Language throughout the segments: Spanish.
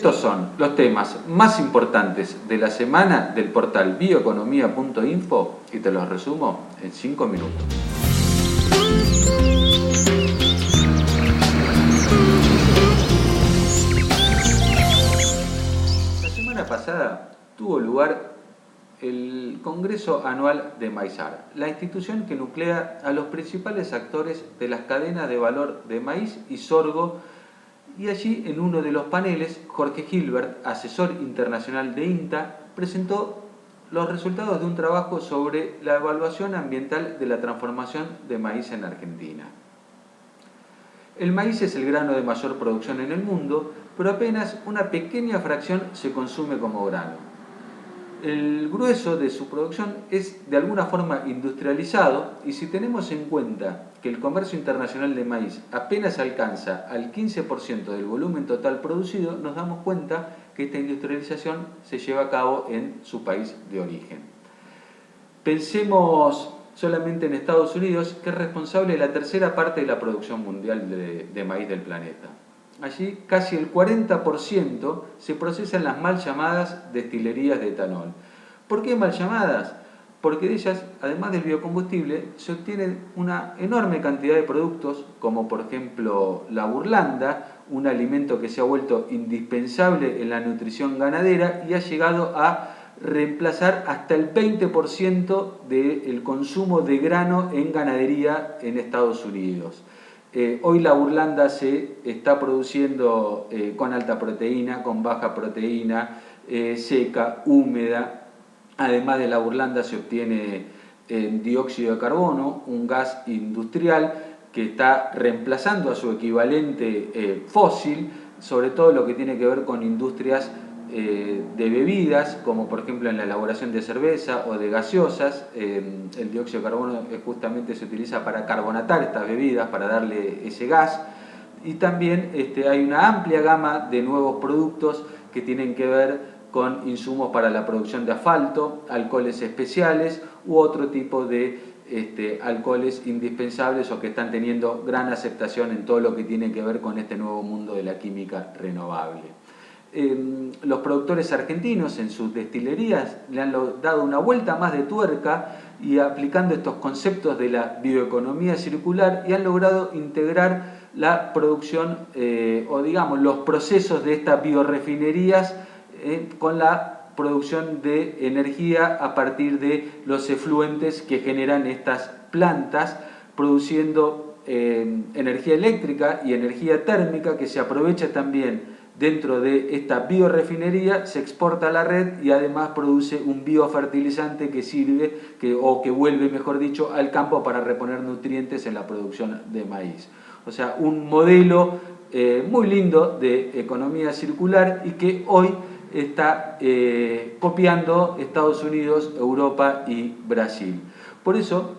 Estos son los temas más importantes de la semana del portal bioeconomía.info y te los resumo en 5 minutos. La semana pasada tuvo lugar el Congreso Anual de Maizar, la institución que nuclea a los principales actores de las cadenas de valor de maíz y sorgo y allí en uno de los paneles Jorge Gilbert, asesor internacional de INTA, presentó los resultados de un trabajo sobre la evaluación ambiental de la transformación de maíz en Argentina. El maíz es el grano de mayor producción en el mundo, pero apenas una pequeña fracción se consume como grano el grueso de su producción es de alguna forma industrializado y si tenemos en cuenta que el comercio internacional de maíz apenas alcanza al 15% del volumen total producido, nos damos cuenta que esta industrialización se lleva a cabo en su país de origen. Pensemos solamente en Estados Unidos, que es responsable de la tercera parte de la producción mundial de, de maíz del planeta. Allí casi el 40% se procesa en las mal llamadas destilerías de etanol. ¿Por qué mal llamadas? Porque de ellas, además del biocombustible, se obtiene una enorme cantidad de productos, como por ejemplo la burlanda, un alimento que se ha vuelto indispensable en la nutrición ganadera y ha llegado a reemplazar hasta el 20% del consumo de grano en ganadería en Estados Unidos. Eh, hoy la burlanda se está produciendo eh, con alta proteína, con baja proteína, eh, seca, húmeda. Además de la burlanda se obtiene dióxido de carbono, un gas industrial que está reemplazando a su equivalente fósil, sobre todo lo que tiene que ver con industrias eh, de bebidas, como por ejemplo en la elaboración de cerveza o de gaseosas. el dióxido de carbono justamente se utiliza para carbonatar estas bebidas, para darle ese gas. Y también este, hay una amplia gama de nuevos productos que tienen que ver con insumos para la producción de asfalto, alcoholes especiales u otro tipo de este, alcoholes indispensables o que están teniendo gran aceptación en todo lo que tiene que ver con este nuevo mundo de la química renovable. Em, los productores argentinos en sus destilerías le han dado una vuelta más de tuerca y aplicando estos conceptos de la bioeconomía circular y han logrado integrar la producción eh, o digamos los procesos de estas biorefinerías eh, con la producción de energía a partir de los efluentes que generan estas plantas produciendo em, energía eléctrica y energía térmica que se aprovecha también dentro de esta biorefinería se exporta a la red y además produce un biofertilizante que sirve que, o que vuelve, mejor dicho, al campo para reponer nutrientes en la producción de maíz. O sea, un modelo eh, muy lindo de economía circular y que hoy está eh, copiando Estados Unidos, Europa y Brasil. Por eso,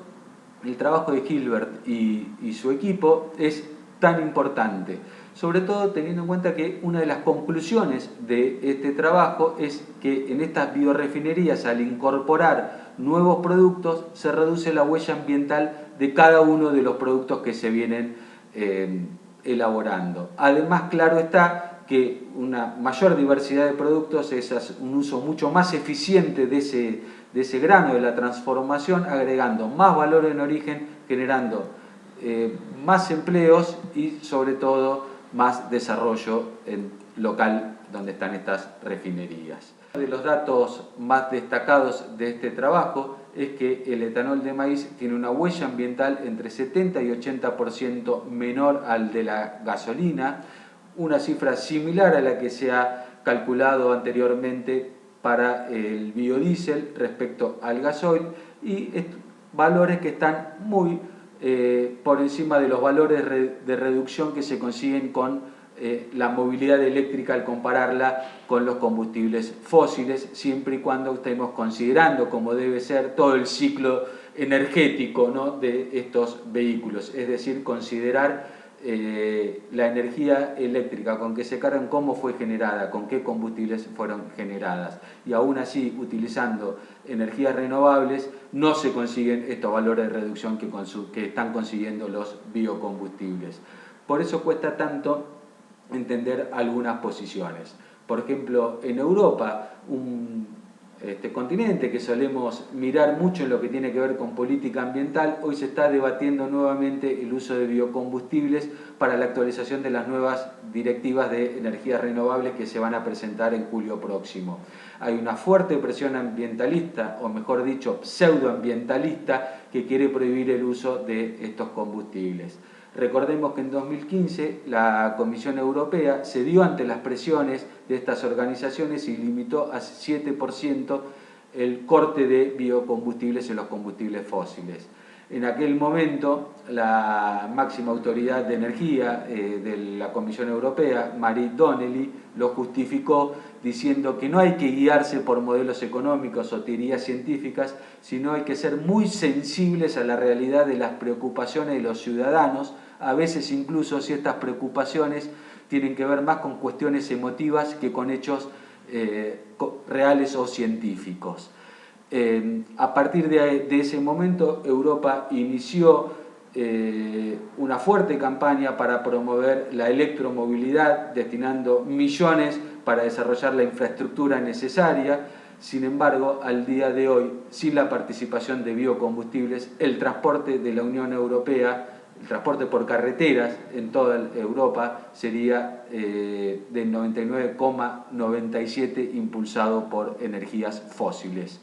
el trabajo de Gilbert y su equipo es tan importante sobre todo teniendo en cuenta que una de las conclusiones de este trabajo es que en estas biorefinerías al incorporar nuevos productos se reduce la huella ambiental de cada uno de los productos que se vienen eh, elaborando. Además, claro está que una mayor diversidad de productos es un uso mucho más eficiente de ese, de ese grano, de la transformación, agregando más valor en origen, generando eh, más empleos y sobre todo más desarrollo en local donde están estas refinerías. Uno de los datos más destacados de este trabajo es que el etanol de maíz tiene una huella ambiental entre 70 y 80% menor al de la gasolina, una cifra similar a la que se ha calculado anteriormente para el biodiesel respecto al gasoil y valores que están muy eh, por encima de los valores de reducción que se consiguen con eh, la movilidad eléctrica al compararla con los combustibles fósiles, siempre y cuando estemos considerando como debe ser todo el ciclo energético de estos vehículos, es decir, considerar eh, la energía eléctrica con que se cargan, cómo fue generada, con qué combustibles fueron generadas. Y aún así, utilizando energías renovables, no se consiguen estos valores de reducción que, que están consiguiendo los biocombustibles. Por eso cuesta tanto entender algunas posiciones. Por ejemplo, en Europa, un este continente que solemos mirar mucho en lo que tiene que ver con política ambiental, hoy se está debatiendo nuevamente el uso de biocombustibles para la actualización de las nuevas directivas de energías renovables que se van a presentar en julio próximo. Hay una fuerte presión ambientalista, o mejor dicho, pseudoambientalista, que quiere prohibir el uso de estos combustibles. Recordemos que en 2015 la Comisión Europea se dio ante las presiones de estas organizaciones y limitó a 7% el corte de biocombustibles en los combustibles fósiles. En aquel momento, la máxima autoridad de energía eh, de la Comisión Europea, Marie Donnelly, lo justificó diciendo que no hay que guiarse por modelos económicos o teorías científicas, sino hay que ser muy sensibles a la realidad de las preocupaciones de los ciudadanos, a veces incluso si estas preocupaciones tienen que ver más con cuestiones emotivas que con hechos eh, reales o científicos. Eh, a partir de, ese momento, Europa inició eh, una fuerte campaña para promover la electromovilidad, destinando millones para desarrollar la infraestructura necesaria. Sin embargo, al día de hoy, sin la participación de biocombustibles, el transporte de la Unión Europea, el transporte por carreteras en toda Europa sería eh, del 99,97 impulsado por energías fósiles.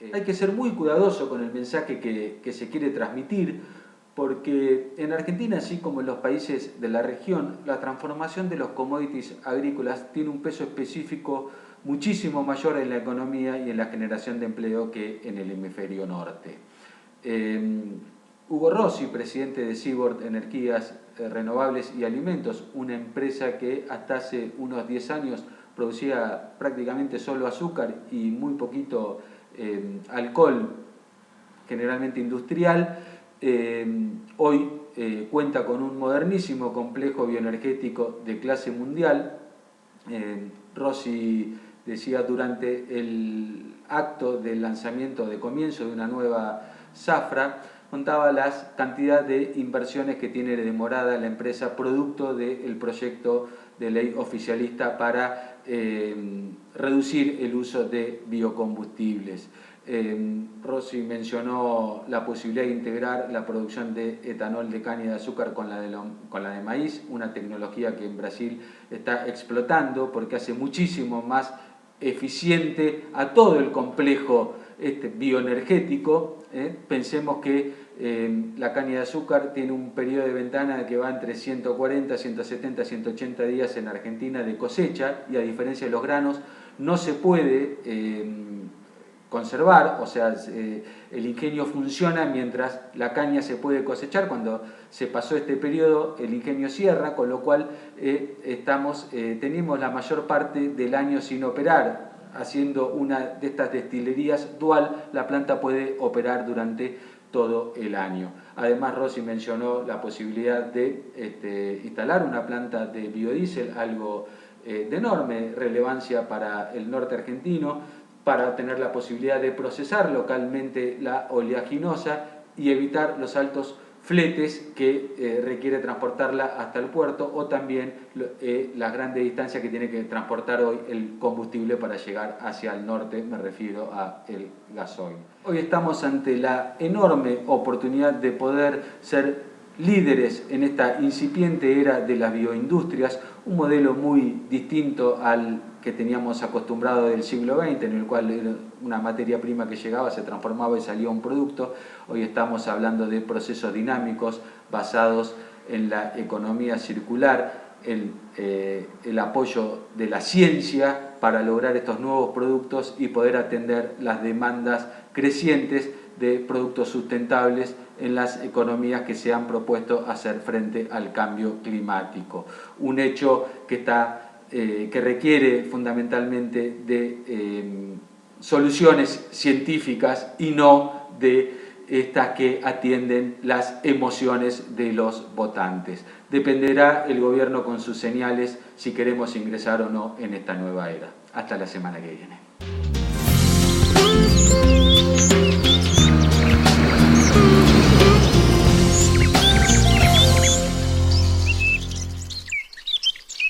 Eh, hay que ser muy cuidadoso con el mensaje que, se quiere transmitir, porque en Argentina, así como en los países de la región, la transformación de los commodities agrícolas tiene un peso específico muchísimo mayor en la economía y en la generación de empleo que en el hemisferio norte. Em, Hugo Rossi, presidente de Seaboard Energías eh, Renovables y Alimentos, una empresa que hasta hace unos 10 años producía prácticamente solo azúcar y muy poquito eh, alcohol generalmente industrial, eh, hoy cuenta con un modernísimo complejo bioenergético de clase mundial. Rossi decía durante el acto del lanzamiento de comienzo de una nueva zafra, contaba las cantidad de inversiones que tiene demorada la empresa producto del proyecto de ley oficialista para reducir el uso de biocombustibles. Rossi mencionó la posibilidad de integrar la producción de etanol de caña de azúcar con la de maíz, una tecnología que en Brasil está explotando porque hace muchísimo más eficiente a todo el complejo este, bioenergético. ¿eh? Pensemos que la caña de azúcar tiene un periodo de ventana que va entre 140, 170, 180 días en Argentina de cosecha y a diferencia de los granos no se puede conservar, o sea, eh, el ingenio funciona mientras la caña se puede cosechar, cuando se pasó este periodo el ingenio cierra, con lo cual eh, estamos, eh, tenemos la mayor parte del año sin operar, haciendo una de estas destilerías dual, la planta puede operar durante todo el año. Además, Rossi mencionó la posibilidad de este, instalar una planta de biodiesel, algo de enorme relevancia para el norte argentino, para tener la posibilidad de procesar localmente la oleaginosa y evitar los altos fletes que eh, requiere transportarla hasta el puerto o también eh, las grandes distancias que tiene que transportar hoy el combustible para llegar hacia el norte, me refiero a el gasoil. Hoy estamos ante la enorme oportunidad de poder ser líderes en esta incipiente era de las bioindustrias, un modelo muy distinto al que teníamos acostumbrado del siglo XX, en el cual una materia prima que llegaba se transformaba y salía un producto. Hoy estamos hablando de procesos dinámicos basados en la economía circular, el, eh, el apoyo de la ciencia para lograr estos nuevos productos y poder atender las demandas crecientes de productos sustentables en las economías que se han propuesto hacer frente al cambio climático. Un hecho que está eh, que requiere fundamentalmente de eh, soluciones científicas y no de estas que atienden las emociones de los votantes. Dependerá el gobierno con sus señales si queremos ingresar o no en esta nueva era. Hasta la semana que viene.